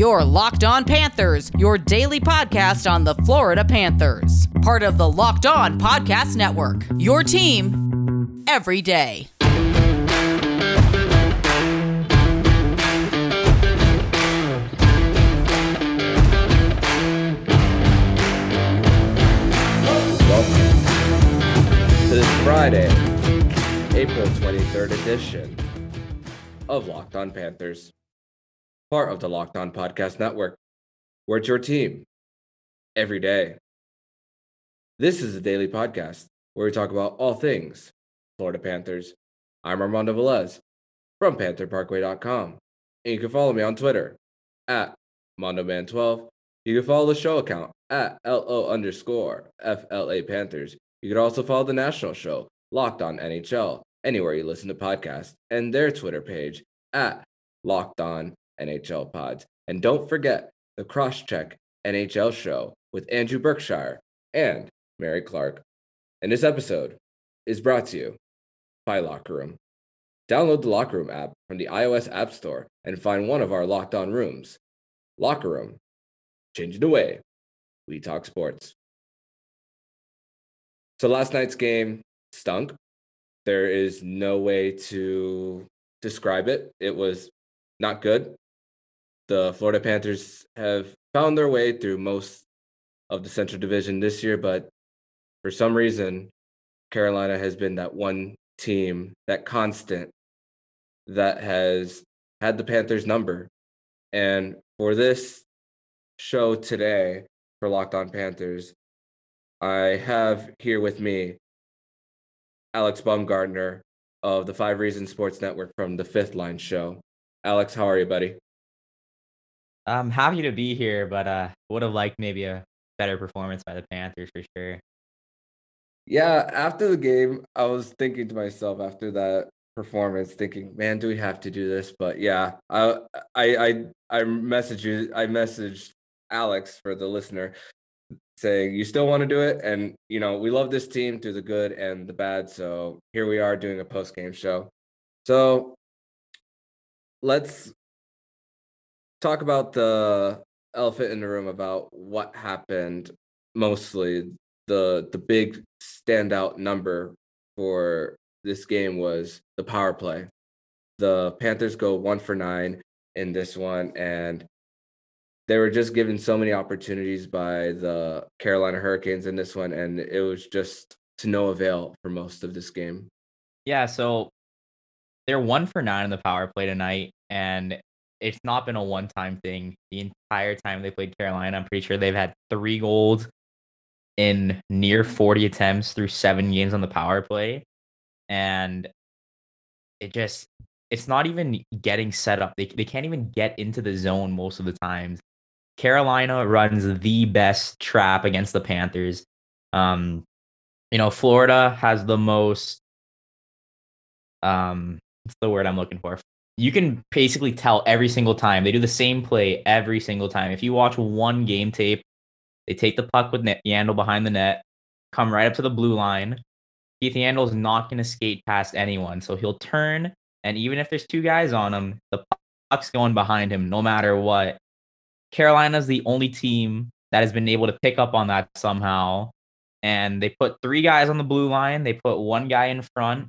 Your Locked On Panthers, your daily podcast on the Florida Panthers. Part of the Locked On Podcast Network. Your team every day. To this Friday, April 23rd edition of Locked On Panthers, part of the Locked On Podcast Network, where it's your team every day. This is a daily podcast where we talk about all things Florida Panthers. I'm Armando Velez from PantherParkway.com. And you can follow me on Twitter at MondoMan12. You can follow the show account at LO underscore FLA Panthers. You can also follow the national show, Locked On NHL, anywhere you listen to podcasts, and their Twitter page at Locked On NHL Pods. And don't forget the Crosscheck NHL show with Andrew Berkshire and Mary Clark. And this episode is brought to you by Locker Room. Download the Locker Room app from the iOS App Store and find one of our Locked On rooms. Locker Room, changing the way we talk sports. So last night's game stunk. There is no way to describe it. It was not good. The Florida Panthers have found their way through most of the Central Division this year, but for some reason, Carolina has been that one team, that constant that has had the Panthers number. And for this show today for Locked On Panthers, I have here with me Alex Baumgartner of the Five Reasons Sports Network from the Fifth Line Show. Alex, how are you, buddy? I'm happy to be here, but uh, would have liked maybe a better performance by the Panthers for sure. Yeah, after the game, I was thinking to myself after that performance, thinking, "Man, do we have to do this?" But yeah, I I I, I messaged you. I messaged Alex for the listener saying you still want to do it and you know we love this team through the good and the bad so here we are doing a post game show so let's talk about the elephant in the room about what happened mostly the the big standout number for this game was the power play the panthers go one for nine in this one and they were just given so many opportunities by the Carolina Hurricanes in this one, and it was just to no avail for most of this game. Yeah, so they're one for nine in the power play tonight, and it's not been a one time thing. The entire time they played Carolina, I'm pretty sure they've had three goals in near 40 attempts through seven games on the power play. And it just, it's not even getting set up. They, they can't even get into the zone most of the times. Carolina runs the best trap against the Panthers. Um, you know, Florida has the most um what's the word I'm looking for? You can basically tell every single time. They do the same play every single time. If you watch one game tape, they take the puck with Yandle behind the net, come right up to the blue line. Keith Yandle is not going to skate past anyone. So he'll turn, and even if there's two guys on him, the puck's going behind him no matter what. Carolina's the only team that has been able to pick up on that somehow. And they put three guys on the blue line. They put one guy in front.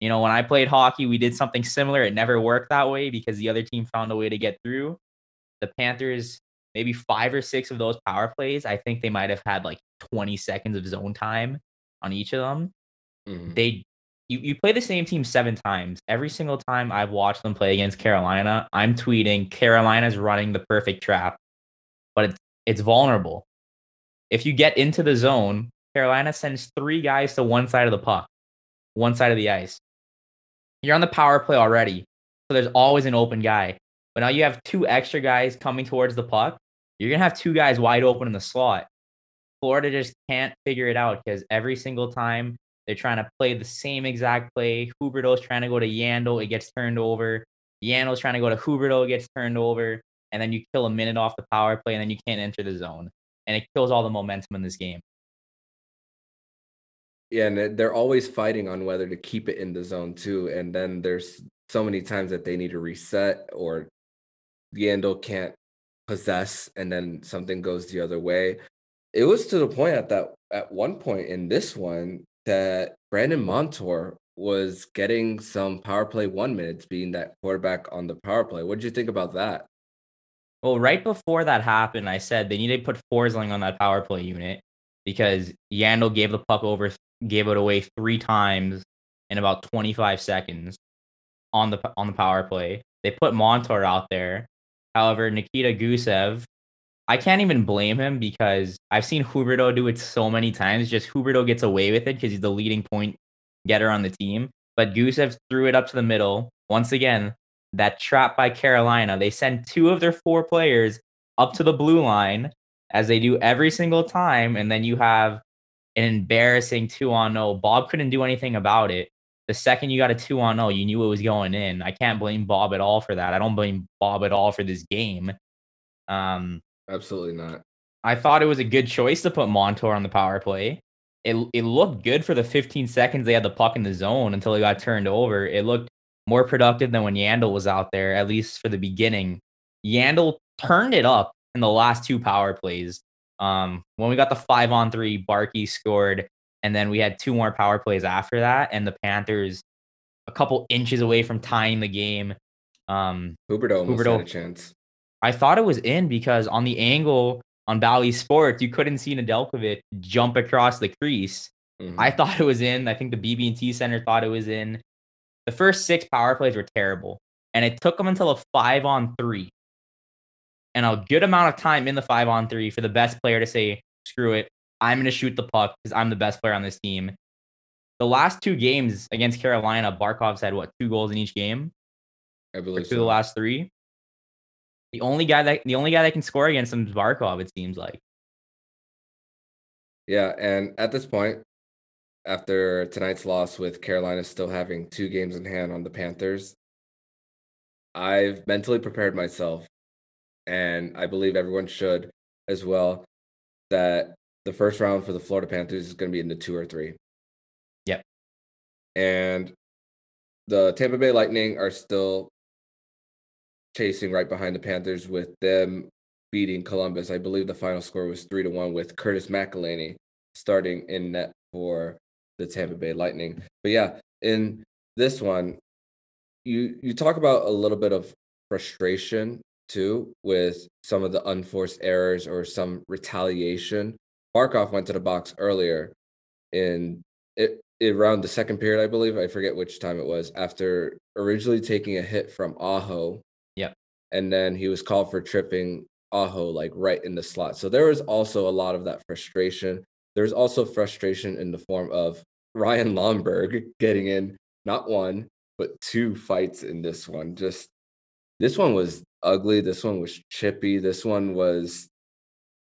You know, when I played hockey, we did something similar. It never worked that way because the other team found a way to get through. The Panthers, maybe five or six of those power plays, I think they might have had like 20 seconds of zone time on each of them. Mm-hmm. They you, you play the same team seven times. Every single time I've watched them play against Carolina, I'm tweeting Carolina's running the perfect trap, but it's it's vulnerable. If you get into the zone, Carolina sends three guys to one side of the puck, one side of the ice. You're on the power play already, so there's always an open guy. But now you have two extra guys coming towards the puck. You're gonna have two guys wide open in the slot. Florida just can't figure it out because every single time they're trying to play the same exact play. Huberdeau's trying to go to Yandle, it gets turned over. Yandle's trying to go to Huberdeau, it gets turned over. And then you kill a minute off the power play, and then you can't enter the zone. And it kills all the momentum in this game. Yeah, and they're always fighting on whether to keep it in the zone too. And then there's so many times that they need to reset or Yandle can't possess and then something goes the other way. It was to the point at that at one point in this one that Brandon Montour was getting some power play one minutes being that quarterback on the power play. What did you think about that? Well, right before that happened, I said they needed to put Forsling on that power play unit because Yandle gave the puck over, gave it away three times in about 25 seconds on the on the power play. They put Montour out there. However, Nikita Gusev, I can't even blame him because I've seen Huberdeau do it so many times. Just Huberdeau gets away with it because he's the leading point getter on the team. But Gusev threw it up to the middle. Once again, that trap by Carolina. They send two of their four players up to the blue line as they do every single time. And then you have an embarrassing two on no. Bob couldn't do anything about it. The second you got a two on no, you knew it was going in. I can't blame Bob at all for that. I don't blame Bob at all for this game. Um, Absolutely not. I thought it was a good choice to put Montour on the power play. It it looked good for the 15 seconds they had the puck in the zone until it got turned over. It looked more productive than when Yandle was out there, at least for the beginning. Yandle turned it up in the last two power plays. Um, when we got the five on three, Barkey scored, and then we had two more power plays after that, and the Panthers a couple inches away from tying the game. Um, Huberdeau almost Huberdeau- had a chance. I thought it was in because on the angle on Bally Sports, you couldn't see Nedeljkovic jump across the crease. Mhm. I thought it was in. I think the BB&T Center thought it was in. The first six power plays were terrible, and it took them until a five on three, and a good amount of time in the five on three for the best player to say, "Screw it, I'm going to shoot the puck because I'm the best player on this team." The last two games against Carolina, Barkov's had what two goals in each game? I believe two so. the last three. The only guy that the only guy that can score against him is Barkov. It seems like. Yeah, and at this point, after tonight's loss with Carolina still having two games in hand on the Panthers, I've mentally prepared myself, and I believe everyone should as well, that the first round for the Florida Panthers is going to be in the two or three. Yep. And the Tampa Bay Lightning are still chasing right behind the Panthers with them beating Columbus. I believe the final score was three to one with Curtis McElhinney starting in net for the Tampa Bay Lightning. But yeah, in this one, you you talk about a little bit of frustration too with some of the unforced errors or some retaliation. Barkov went to the box earlier in it, around the second period, I believe. I forget which time it was. After originally taking a hit from Aho. Yep. And then he was called for tripping Aho like right in the slot. So there was also a lot of that frustration. There's also frustration in the form of Ryan Lomberg getting in not one, but two fights in this one. Just this one was ugly. This one was chippy. This one was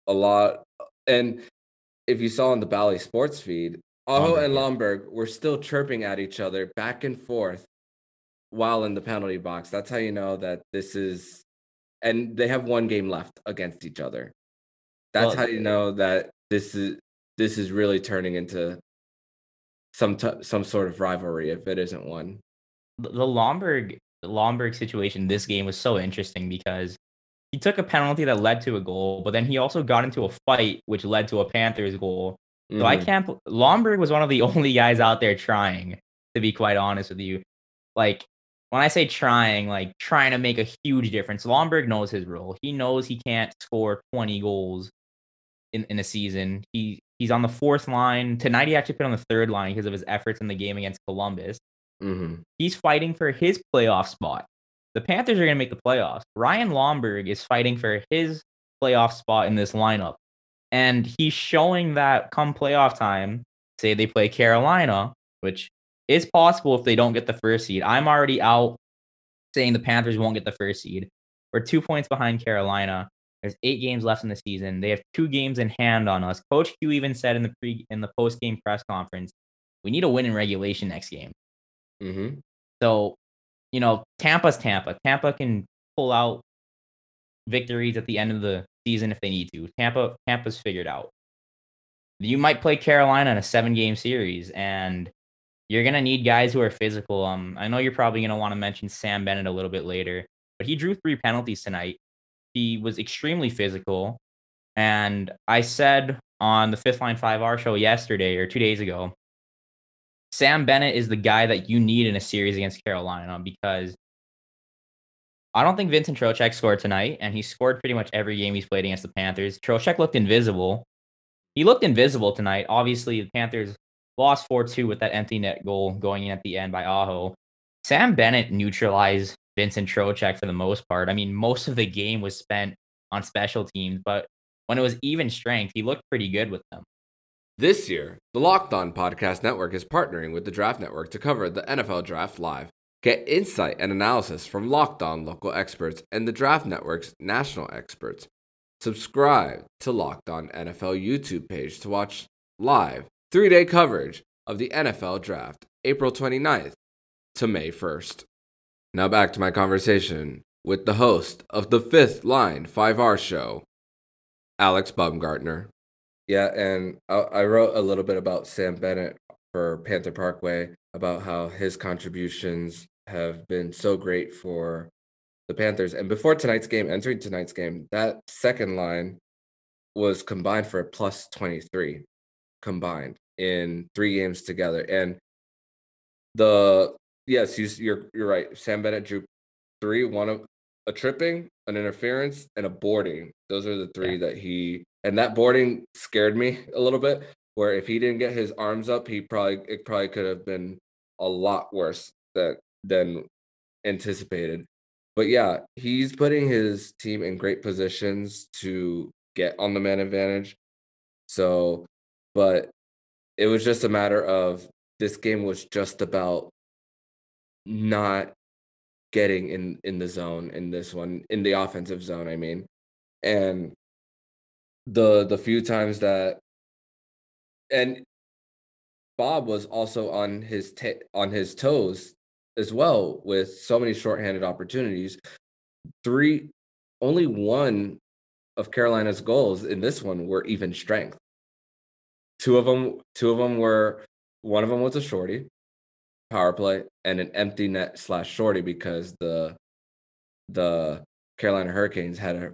a lot. And if you saw on the Bally Sports feed, Aho Lomberg, and. Lomberg were still chirping at each other back and forth while in the penalty box. That's how you know that this is, and they have one game left against each other. That's Well, how you know that this is this is really turning into some t- some sort of rivalry if it isn't one. the Lomberg Lomberg situation this game was so interesting because he took a penalty that led to a goal, but then he also got into a fight which led to a Panthers goal. So I Mhm. can't. Lomberg was one of the only guys out there trying. To be quite honest with you, like when I say trying, like trying to make a huge difference. Lomberg knows his role. He knows he can't score 20 goals in, in a season. He he's on the fourth line tonight. He actually put on the third line because of his efforts in the game against Columbus. Mhm. He's fighting for his playoff spot. The Panthers are going to make the playoffs. Ryan Lomberg is fighting for his playoff spot in this lineup. And he's showing that come playoff time, say they play Carolina, which is possible if they don't get the first seed. I'm already out saying the Panthers won't get the first seed. We're two points behind Carolina. There's eight games left in the season. They have two games in hand on us. Coach Q even said in the pre in the post game press conference, we need a win in regulation next game. Mhm. So, you know, Tampa's Tampa. Tampa can pull out victories at the end of the season if they need to. Tampa Tampa's figured out. You might play Carolina in a seven game series and you're gonna need guys who are physical. Um, I know you're probably gonna want to mention Sam Bennett a little bit later, but he drew three penalties tonight. He was extremely physical. And I said on the Fifth Line 5R show yesterday or two days ago, Sam Bennett is the guy that you need in a series against Carolina because I don't think Vincent Trocheck scored tonight, and he scored pretty much every game he's played against the Panthers. Trocheck looked invisible. He looked invisible tonight. Obviously, the Panthers lost 4 2 with that empty net goal going in at the end by Aho. Sam Bennett neutralized Vincent Trocheck for the most part. I mean, most of the game was spent on special teams, but when it was even strength, he looked pretty good with them. This year, the Locked On Podcast Network is partnering with the Draft Network to cover the NFL Draft live. Get insight and analysis from Locked On local experts and the Draft Network's national experts. Subscribe to Locked On NFL YouTube page to watch live three day coverage of the NFL Draft, April 29th to May 1st. Now back to my conversation with the host of the Fifth Line 5R show, Alex Baumgartner. Yeah, and I, I wrote a little bit about Sam Bennett for Panther Parkway about how his contributions have been so great for the Panthers. And before tonight's game, entering tonight's game, that second line was combined for a plus 23 combined in three games together. And the yes, you, you're you're right. Sam Bennett drew three, one of a tripping, an interference, and a boarding. Those are the three yeah. that he and that boarding scared me a little bit. Where if he didn't get his arms up, he probably it probably could have been a lot worse that than anticipated. But yeah, he's putting his team in great positions to get on the man advantage. So, but it was just a matter of this game was just about not getting in in the zone in this one in the offensive zone i mean and the the few times that and bob was also on his t- on his toes as well with so many shorthanded opportunities. Three, only one of Carolina's goals in this one were even strength. Two of them, two of them were. One of them was a shorty, power play, and an empty net slash shorty because the the Carolina Hurricanes had a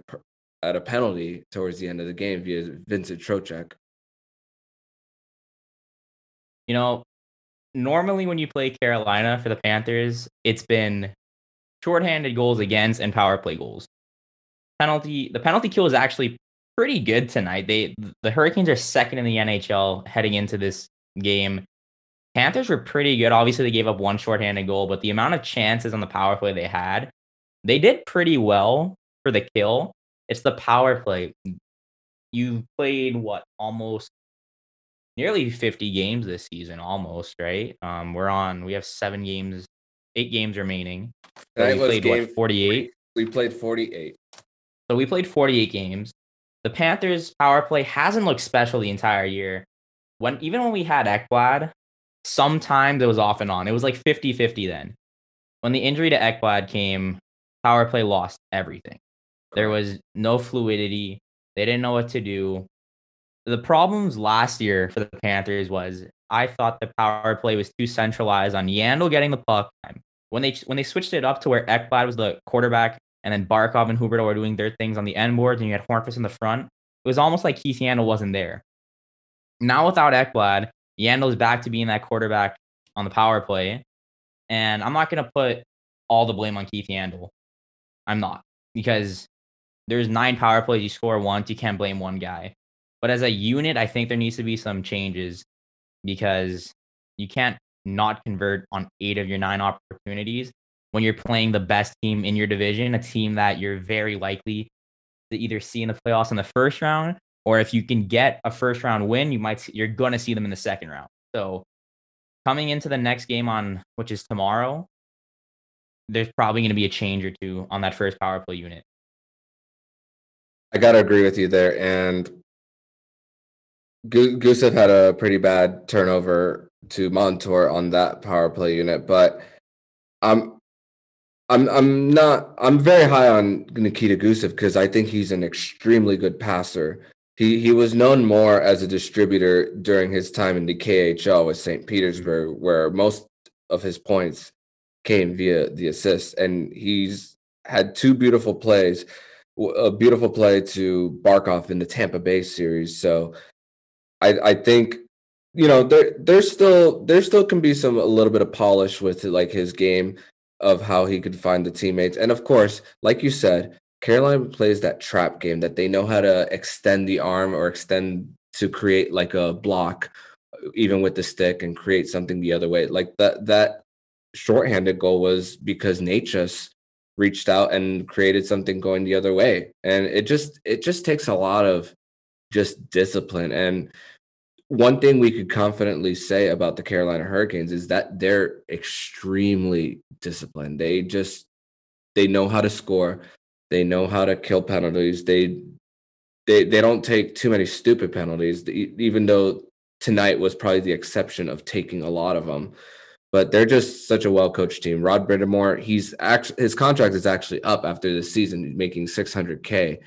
had a penalty towards the end of the game via Vincent Trocheck. You know, normally when you play Carolina for the Panthers, it's been shorthanded goals against and power play goals. Penalty the penalty kill is actually pretty good tonight. They the Hurricanes are second in the NHL heading into this game. Panthers were pretty good. Obviously, they gave up one shorthanded goal, but the amount of chances on the power play they had, they did pretty well for the kill. It's the power play. You played what almost nearly 50 games this season almost right? Um we're on we have seven games eight games remaining. So we played what 48 we played 48 so we played 48 games. The panthers power play hasn't looked special the entire year. When even when we had ekblad sometimes it was off and on. It was like 50 50 then. When the injury to ekblad came power play lost everything. There was no fluidity. They didn't know what to do. The problems last year for the Panthers was I thought the power play was too centralized on Yandle getting the puck. When they when they switched it up to where Ekblad was the quarterback and then Barkov and Huberdeau were doing their things on the end boards and you had Hornqvist in the front, it was almost like Keith Yandle wasn't there. Now without Ekblad, Yandle is back to being that quarterback on the power play. And I'm not going to put all the blame on Keith Yandle. I'm not because there's nine power plays. You score once, you can't blame one guy. But as a unit, I think there needs to be some changes because you can't not convert on eight of your nine opportunities when you're playing the best team in your division, a team that you're very likely to either see in the playoffs in the first round, or if you can get a first round win, you might you're gonna see them in the second round. So coming into the next game on which is tomorrow, there's probably gonna be a change or two on that first power play unit. I gotta agree with you there, and Gusev had a pretty bad turnover to Montour on that power play unit, but I'm I'm I'm not I'm very high on Nikita Gusev because I think he's an extremely good passer. He he was known more as a distributor during his time in the KHL with St. Mm-hmm. Petersburg, where most of his points came via the assists, and he's had two beautiful plays a beautiful play to Barkov in the Tampa Bay series. So I I think you know there there's still there still can be some a little bit of polish with like his game of how he could find the teammates. And of course, like you said, Carolina plays that trap game that they know how to extend the arm or extend to create like a block uh, even with the stick and create something the other way. Like that that shorthanded goal was because Necas reached out and created something going the other way. And it just it just takes a lot of just discipline. And one thing we could confidently say about the Carolina Hurricanes is that they're extremely disciplined. They just they know how to score. They know how to kill penalties. They they they don't take too many stupid penalties even though tonight was probably the exception of taking a lot of them but they're just such a well coached team. Rod Brind'Amour, he's actually his contract is actually up after this season, making 600k.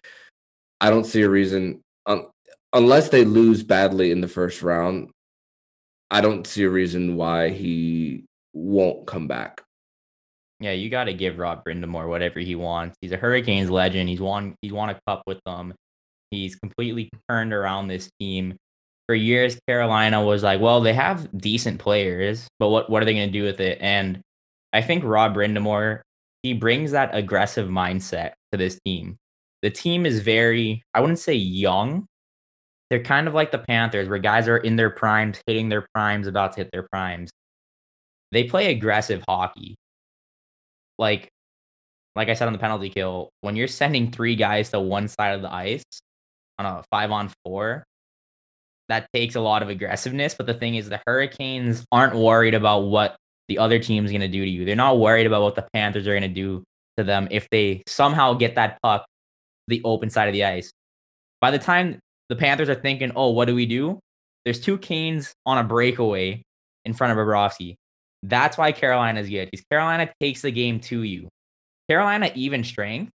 I don't see a reason um, unless they lose badly in the first round. I don't see a reason why he won't come back. Yeah, you got to give Rob Brind'Amour whatever he wants. He's a Hurricanes legend. He's won. He's won a cup with them. He's completely turned around this team for years Carolina was like, well, they have decent players, but what what are they going to do with it? And I think Rob Brind'Amour he brings that aggressive mindset to this team. The team is very, I wouldn't say young. They're kind of like the Panthers, where guys are in their primes, hitting their primes, about to hit their primes. They play aggressive hockey. Like, like I said on the penalty kill, when you're sending three guys to one side of the ice on a five on four, that takes a lot of aggressiveness. But the thing is, the Hurricanes aren't worried about what the other team's going to do to you. They're not worried about what the Panthers are going to do to them if they somehow get that puck the open side of the ice. By the time the Panthers are thinking, oh, what do we do? There's two Canes on a breakaway in front of Bobrovsky. That's why Carolina's good because Carolina takes the game to you. Carolina, even strength,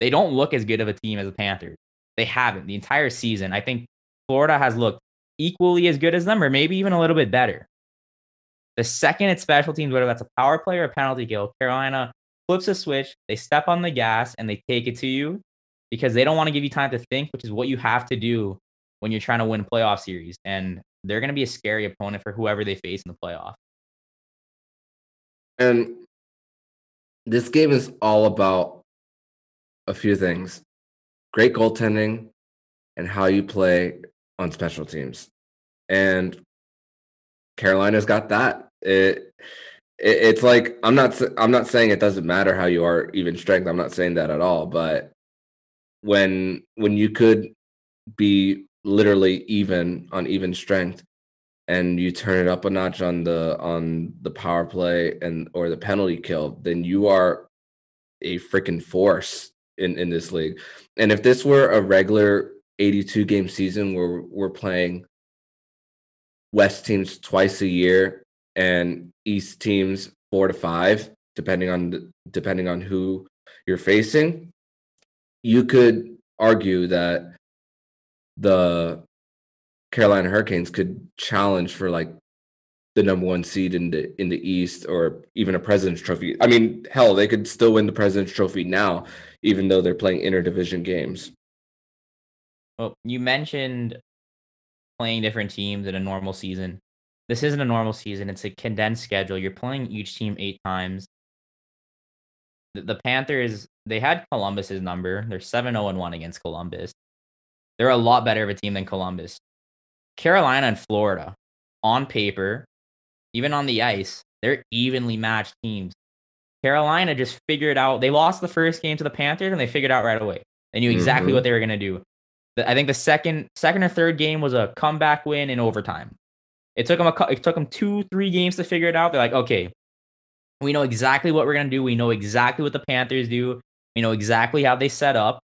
they don't look as good of a team as the Panthers. They haven't the entire season. I think Florida has looked equally as good as them or maybe even a little bit better. The second it's special teams, whether that's a power play or a penalty kill, Carolina flips a switch, they step on the gas and they take it to you because they don't want to give you time to think, which is what you have to do when you're trying to win playoff series. And they're going to be a scary opponent for whoever they face in the playoff. And this game is all about a few things great goaltending and how you play on special teams, and Carolina's got that. It, it it's like I'm not I'm not saying it doesn't matter how you are even strength. I'm not saying that at all. But when when you could be literally even on even strength and you turn it up a notch on the on the power play and or the penalty kill then you are a freaking force in in this league. And if this were a regular 82 game season where we're playing West teams twice a year and East teams four to five, depending on depending on who you're facing, you could argue that the Carolina Hurricanes could challenge for like the number one seed in the in the East or even a President's Trophy. I mean, hell, they could still win the President's Trophy now, even though they're playing interdivision games. Well, you mentioned playing different teams in a normal season. This isn't a normal season. It's a condensed schedule. You're playing each team eight times. The, the Panthers, they had Columbus's number. They're 7 0 1 against Columbus. They're a lot better of a team than Columbus. Carolina and Florida, on paper, even on the ice, they're evenly matched teams. Carolina just figured out they lost the first game to the Panthers and they figured out right away. They knew exactly mm-hmm. what they were going to do. I think the second second or third game was a comeback win in overtime. It took them a it took them two three games to figure it out. They're like, okay, we know exactly what we're gonna do. We know exactly what the Panthers do. We know exactly how they set up.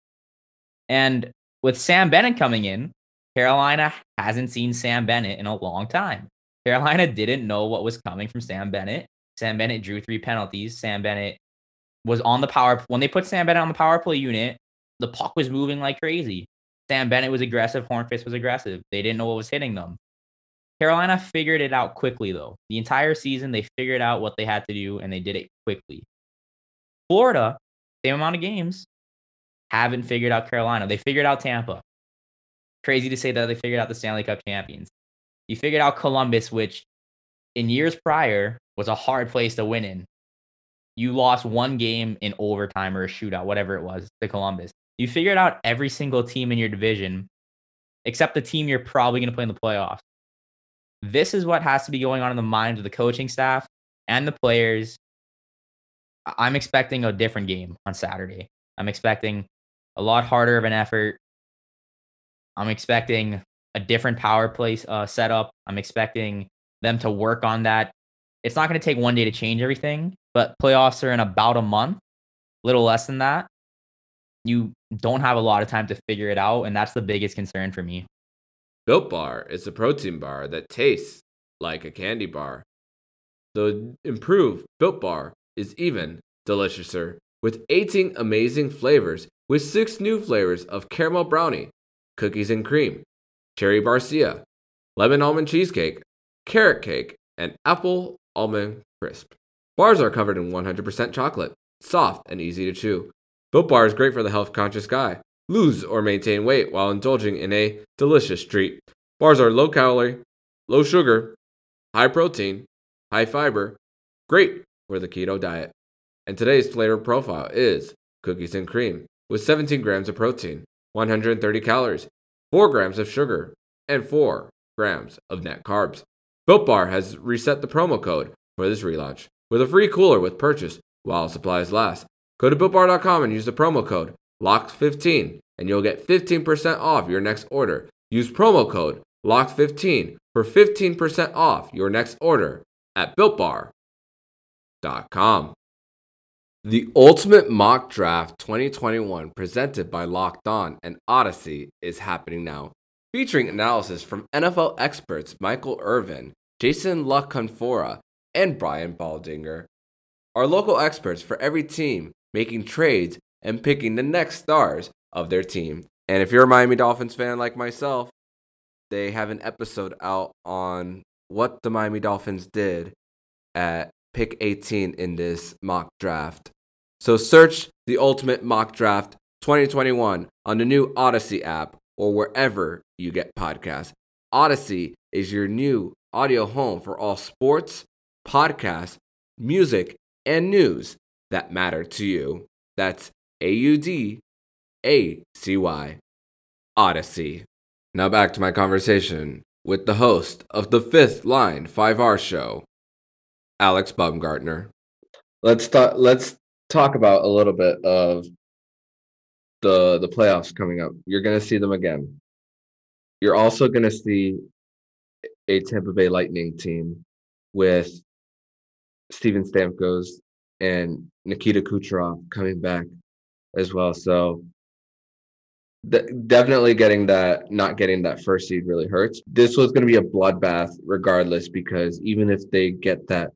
And with Sam Bennett coming in, Carolina hasn't seen Sam Bennett in a long time. Carolina didn't know what was coming from Sam Bennett. Sam Bennett drew three penalties. Sam Bennett was on the power when they put Sam Bennett on the power play unit. The puck was moving like crazy. Sam Bennett was aggressive. Hornqvist was aggressive. They didn't know what was hitting them. Carolina figured it out quickly, though. The entire season, they figured out what they had to do and they did it quickly. Florida, same amount of games, haven't figured out Carolina. They figured out Tampa. Crazy to say that they figured out the Stanley Cup champions. You figured out Columbus, which in years prior was a hard place to win in. You lost one game in overtime or a shootout, whatever it was, to Columbus. You figured out every single team in your division, except the team you're probably going to play in the playoffs. This is what has to be going on in the minds of the coaching staff and the players. I'm expecting a different game on Saturday. I'm expecting a lot harder of an effort. I'm expecting a different power play uh, setup. I'm expecting them to work on that. It's not going to take one day to change everything, but playoffs are in about a month, little less than that. You don't have a lot of time to figure it out, and that's the biggest concern for me. Built Bar is a protein bar that tastes like a candy bar. The improved Built Bar is even deliciouser with 18 amazing flavors with 6 new flavors of caramel brownie, cookies and cream, cherry barcia, lemon almond cheesecake, carrot cake, and apple almond crisp. Bars are covered in 100% chocolate, soft and easy to chew. Built Bar is great for the health conscious guy. Lose or maintain weight while indulging in a delicious treat. Bars are low calorie, low sugar, high protein, high fiber, great for the keto diet. And today's flavor profile is cookies and cream with 17 grams of protein, 130 calories, 4 grams of sugar, and 4 grams of net carbs. Built Bar has reset the promo code for this relaunch with a free cooler with purchase while supplies last. Go to builtbar.com and use the promo code LOCKED15 and you'll get 15% off your next order. Use promo code LOCKED15 for 15% off your next order at builtbar.com. The Ultimate Mock Draft 2021 presented by Locked On and Audacy is happening now, featuring analysis from NFL experts Michael Irvin, Jason La Canfora, and Brian Baldinger. Our local experts for every team making trades and picking the next stars of their team. And if you're a Miami Dolphins fan like myself, they have an episode out on what the Miami Dolphins did at pick 18 in this mock draft. So search the Ultimate Mock Draft 2021 on the new Audacy app or wherever you get podcasts. Audacy is your new audio home for all sports, podcasts, music, and news that matter to you. That's A U D A C Y. Audacy. Now back to my conversation with the host of the Fifth Line 5R show, Alex Baumgartner. Let's talk let's talk about a little bit of the the playoffs coming up. You're going to see them again. You're also going to see a Tampa Bay Lightning team with Steven Stamkos and Nikita Kucherov coming back as well. So definitely getting that not getting that first seed really hurts. This was going to be a bloodbath regardless because even if they get that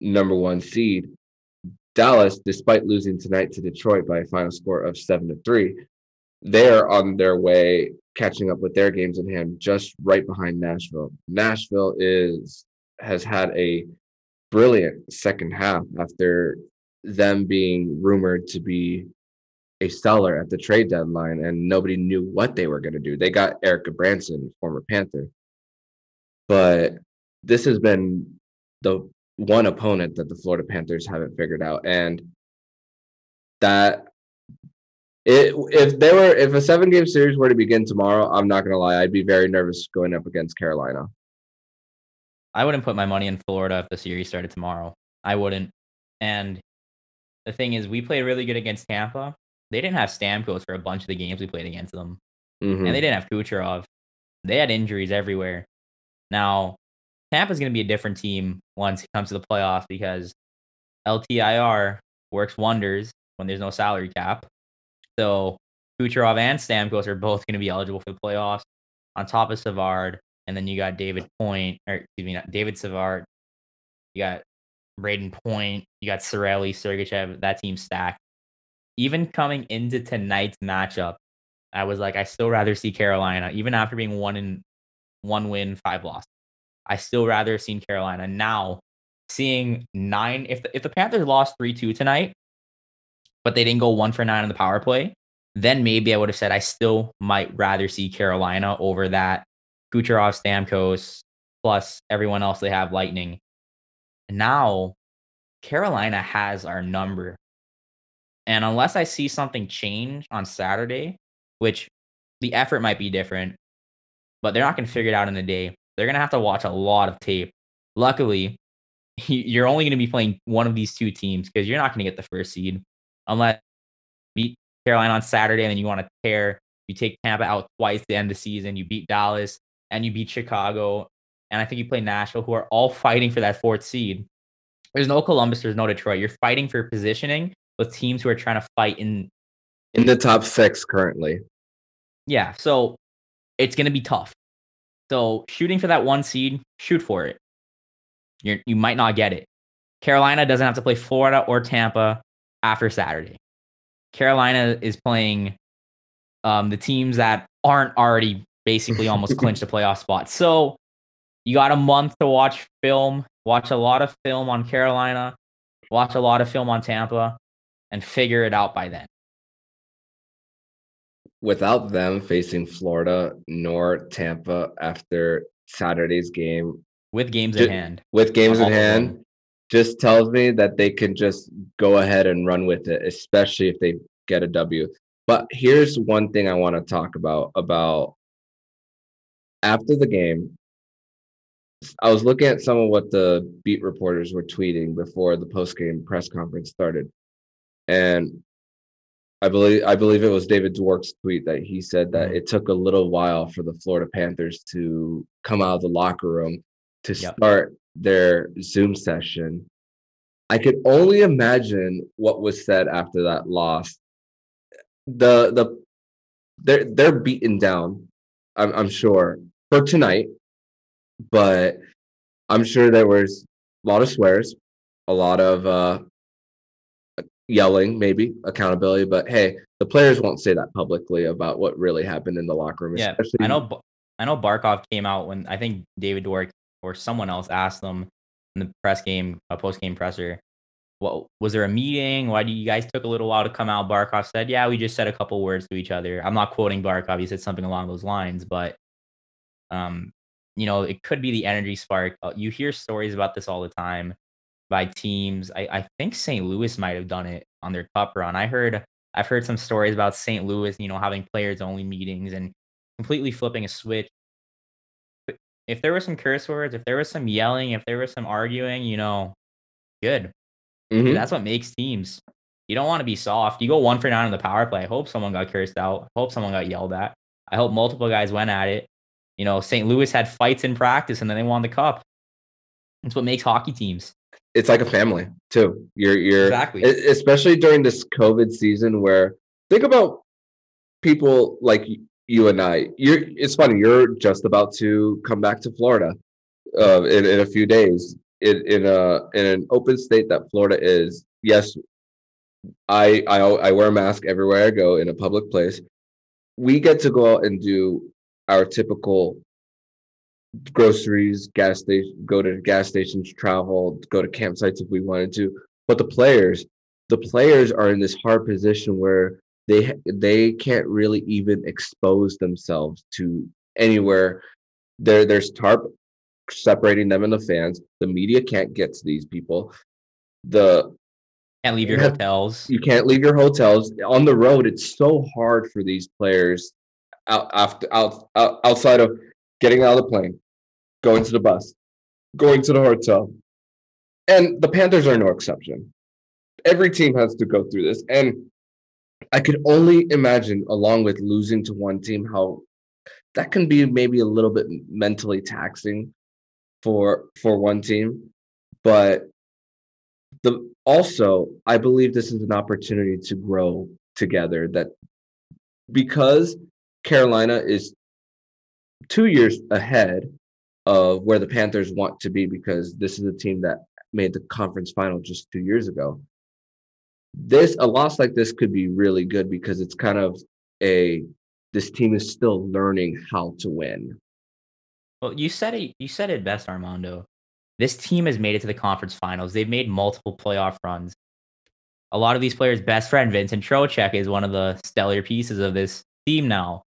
number 1 seed, Dallas despite losing tonight to Detroit by a final score of 7 to 3, they're on their way catching up with their games in hand just right behind Nashville. Nashville is has had a brilliant second half after them being rumored to be a seller at the trade deadline and nobody knew what they were going to do. They got Erik Gudbranson, former Panther. But this has been the one opponent that the Florida Panthers haven't figured out. And that it, if they were if a seven game series were to begin tomorrow, I'm not gonna lie, I'd be very nervous going up against Carolina. I wouldn't put my money in Florida if the series started tomorrow. I wouldn't. And the thing is, we played really good against Tampa, they didn't have Stamkos for a bunch of the games we played against them, mm-hmm. and they didn't have Kucherov. They had injuries everywhere. Now, Tampa's going to be a different team once it comes to the playoffs because LTIR works wonders when there's no salary cap. So Kucherov and Stamkos are both going to be eligible for the playoffs on top of Savard. And then you got David Point, or excuse me, not David Savard. You got Brayden Point. You got Cirelli, Sergachev. That team's stacked even coming into tonight's matchup, I was like, I still rather see Carolina, even after being one in one win, five loss. I still rather have seen Carolina. Now, seeing nine, if the, if the Panthers lost three two tonight, but they didn't go one for nine on the power play, then maybe I would have said I still might rather see Carolina over that Kucherov, Stamkos, plus everyone else they have Lightning. Now, Carolina has our number. And unless I see something change on Saturday, which the effort might be different, but they're not going to figure it out in a day. They're going to have to watch a lot of tape. Luckily, you're only going to be playing one of these two teams because you're not going to get the first seed unless you beat Carolina on Saturday and then you want to tear. You take Tampa out twice the end of the season. You beat Dallas and you beat Chicago. And I think you play Nashville, who are all fighting for that fourth seed. There's no Columbus, there's no Detroit. You're fighting for positioning with teams who are trying to fight in in the top six currently. Yeah, so it's gonna be tough. So shooting for that one seed, shoot for it. You you might not get it. Carolina doesn't have to play Florida or Tampa after Saturday. Carolina is playing um, the teams that aren't already basically almost clinched a playoff spot. So you got a month to watch film, watch a lot of film on Carolina, watch a lot of film on Tampa, and figure it out by then. Without them facing Florida nor Tampa after Saturday's game, with games in hand, with games in hand, just tells me that they can just go ahead and run with it, especially if they get a W. But here's one thing I want to talk about about after the game, I was looking at some of what the beat reporters were tweeting before the post game press conference started, and I believe I believe it was David Dwork's tweet that he said that mm-hmm. it took a little while for the Florida Panthers to come out of the locker room to yep. start their Zoom session. I could only imagine what was said after that loss. The the they're they're beaten down, I'm I'm sure, for tonight but I'm sure there was a lot of swears, a lot of uh, yelling, maybe accountability. But hey, the players won't say that publicly about what really happened in the locker room. Yeah, especially- I know. I know Barkov came out when I think David Dwork or someone else asked them in the press game, a post game presser, what was there a meeting? Why do you guys took a little while to come out? Barkov said, "Yeah, we just said a couple words to each other." I'm not quoting Barkov; he said something along those lines, but um, you know, it could be the energy spark. Uh, you hear stories about this all the time by teams. I, I think St. Louis might have done it on their cup run. I heard I've heard some stories about St. Louis, you know, having players only meetings and completely flipping a switch. If there were some curse words, if there was some yelling, if there was some arguing, you know, good. Mm-hmm. That's what makes teams. You don't want to be soft. You go one for nine on the power play. I hope someone got cursed out. I hope someone got yelled at. I hope multiple guys went at it. You know, St. Louis had fights in practice and then they won the cup. That's what makes hockey teams. It's like a family too. You're you're exactly especially during this COVID season where think about people like you and I. You're it's funny, you're just about to come back to Florida uh, in, in a few days. In in a in an open state that Florida is, yes, I I I wear a mask everywhere I go in a public place. We get to go out and do our typical groceries, gas station, go to gas stations, travel, go to campsites if we wanted to. But the players, the players are in this hard position where they they can't really even expose themselves to anywhere. There there's tarp separating them and the fans. The media can't get to these people. The can't leave your hotels. You can't leave your hotels on the road. It's so hard for these players out after out, out outside of getting out of the plane, going to the bus, going to the hotel. And the Panthers are no exception. Every team has to go through this. And I could only imagine, along with losing to one team, how that can be maybe a little bit mentally taxing for for one team. But the also, I believe this is an opportunity to grow together. That because Carolina is two years ahead of where the Panthers want to be because this is a team that made the conference final just two years ago. This a loss like this could be really good because it's kind of a this team is still learning how to win. Well, you said it you said it best, Armando. This team has made it to the conference finals. They've made multiple playoff runs. a lot of these players' best friend, Vincent Trocheck, is one of the stellar pieces of this team now.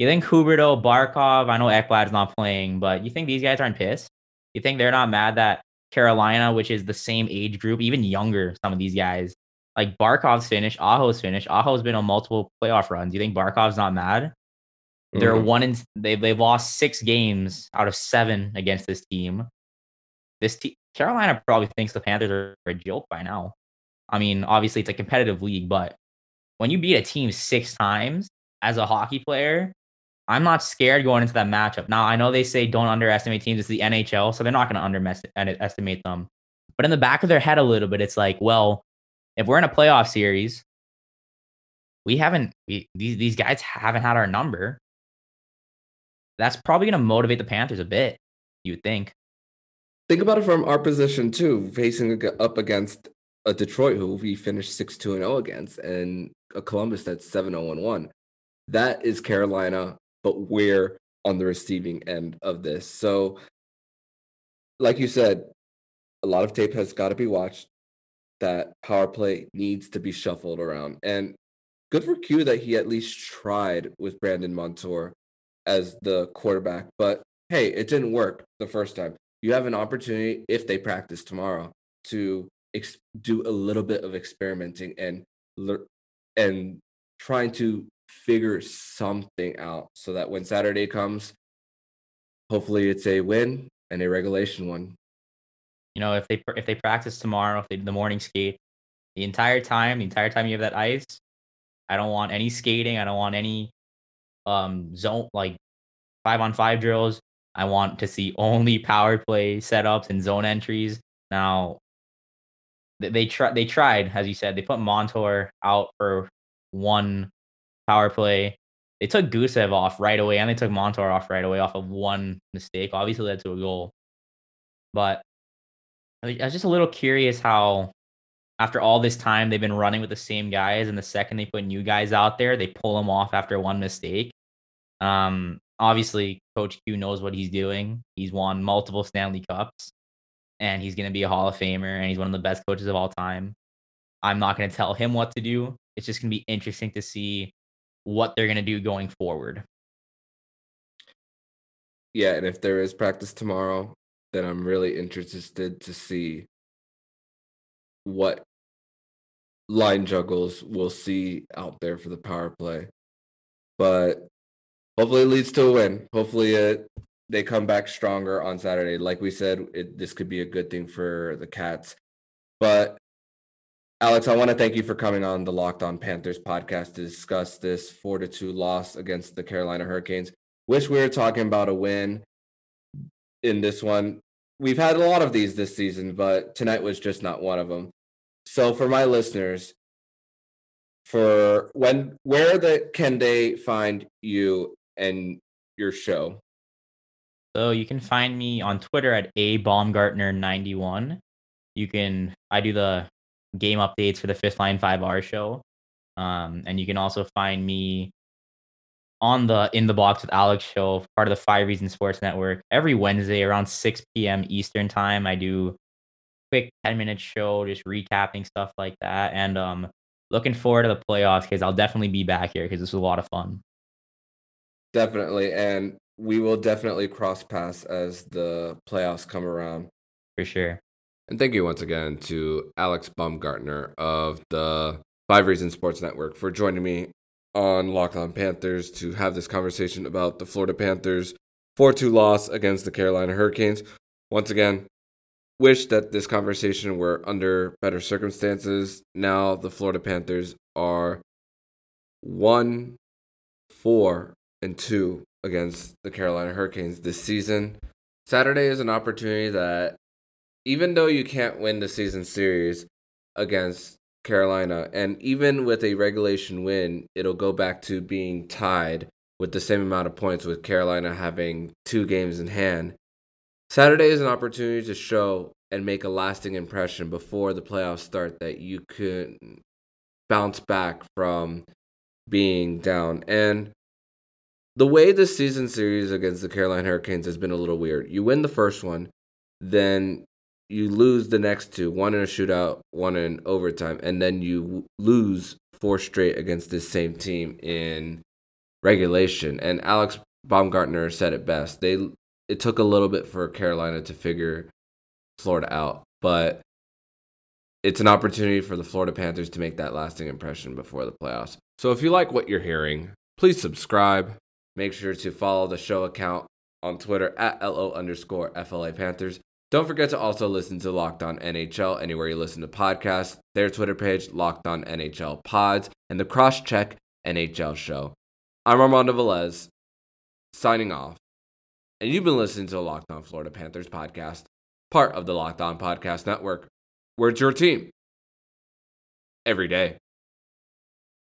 You think Huberdeau, Barkov, I know Ekblad's not playing, but you think these guys aren't pissed? You think they're not mad that Carolina, which is the same age group, even younger, some of these guys, like Barkov's finished, Aho's finished. Aho's been on multiple playoff runs. You think Barkov's not mad? They're Mhm. one in they've they've lost six games out of seven against this team. This team Carolina probably thinks the Panthers are a joke by now. I mean, obviously it's a competitive league, but when you beat a team six times as a hockey player, I'm not scared going into that matchup. Now I know they say don't underestimate teams. It's the NHL, so they're not going to underestimate them. But in the back of their head a little bit, it's like, well, if we're in a playoff series, we haven't we, these these guys haven't had our number. That's probably going to motivate the Panthers a bit. You would think. Think about it from our position too, facing up against a Detroit who we finished six two and zero against, and a Columbus that's seven zero and one. That is Carolina, but we're on the receiving end of this. So, like you said, a lot of tape has got to be watched. That power play needs to be shuffled around, and good for Q that he at least tried with Brandon Montour as the quarterback. But hey, it didn't work the first time you have an opportunity if they practice tomorrow to ex- do a little bit of experimenting and lear- and trying to figure something out so that when Saturday comes, hopefully it's a win and a regulation one. You know, if they if they practice tomorrow, if they do the morning skate, the entire time, the entire time you have that ice, I don't want any skating. I don't want any um zone like five on five drills. I want to see only power play setups and zone entries. Now, th- they try they tried, as you said, they put Montour out for one power play. They took Gusev off right away, and they took Montour off right away off of one mistake. Obviously, led to a goal, but I was just a little curious how, after all this time, they've been running with the same guys, and the second they put new guys out there, they pull them off after one mistake. Um, obviously, Coach Q knows what he's doing. He's won multiple Stanley Cups, and he's going to be a Hall of Famer, and he's one of the best coaches of all time. I'm not going to tell him what to do. It's just going to be interesting to see what they're going to do going forward. Yeah, and if there is practice tomorrow, then I'm really interested to see what line juggles we'll see out there for the power play. But hopefully it leads to a win. Hopefully it they come back stronger on Saturday. Like we said, it, this could be a good thing for the Cats. But Alex, I want to thank you for coming on the Locked On Panthers podcast to discuss this four to two loss against the Carolina Hurricanes. Wish we were talking about a win in this one. We've had a lot of these this season, but tonight was just not one of them. So for my listeners, for when where the can they find you and your show? So you can find me on Twitter at a baumgartner91. You can I do the game updates for the Fifth Line 5R show. Um, and you can also find me on the In the Box with Alex show, part of the Five Reasons Sports Network. Every Wednesday around 6 p.m. Eastern time, I do quick 10 minute show, just recapping stuff like that. And um looking forward to the playoffs because I'll definitely be back here because this was a lot of fun. Definitely. And we will definitely cross paths as the playoffs come around. For sure. And thank you once again to Alex Baumgartner of the Five Reasons Sports Network for joining me on Locked On Panthers to have this conversation about the Florida Panthers 4 2 loss against the Carolina Hurricanes. Once again, wish that this conversation were under better circumstances. Now the Florida Panthers are 1 4 and 2 against the Carolina Hurricanes this season. Saturday is an opportunity that even though you can't win the season series against Carolina, and even with a regulation win, it'll go back to being tied with the same amount of points, with Carolina having two games in hand. Saturday is an opportunity to show and make a lasting impression before the playoffs start that you can bounce back from being down. And the way the season series against the Carolina Hurricanes has been a little weird. You win the first one, then you lose the next two, one in a shootout, one in overtime, and then you lose four straight against this same team in regulation. And Alex Baumgartner said it best. They it took a little bit for Carolina to figure Florida out, but it's an opportunity for the Florida Panthers to make that lasting impression before the playoffs. So if you like what you're hearing, please subscribe. Make sure to follow the show account on Twitter at LO underscore FLA Panthers. Don't forget to also listen to Locked On NHL anywhere you listen to podcasts, their Twitter page, Locked On NHL Pods, and the Cross Check NHL Show. I'm Armando Velez, signing off. And you've been listening to the Locked On Florida Panthers podcast, part of the Locked On Podcast Network, where it's your team every day.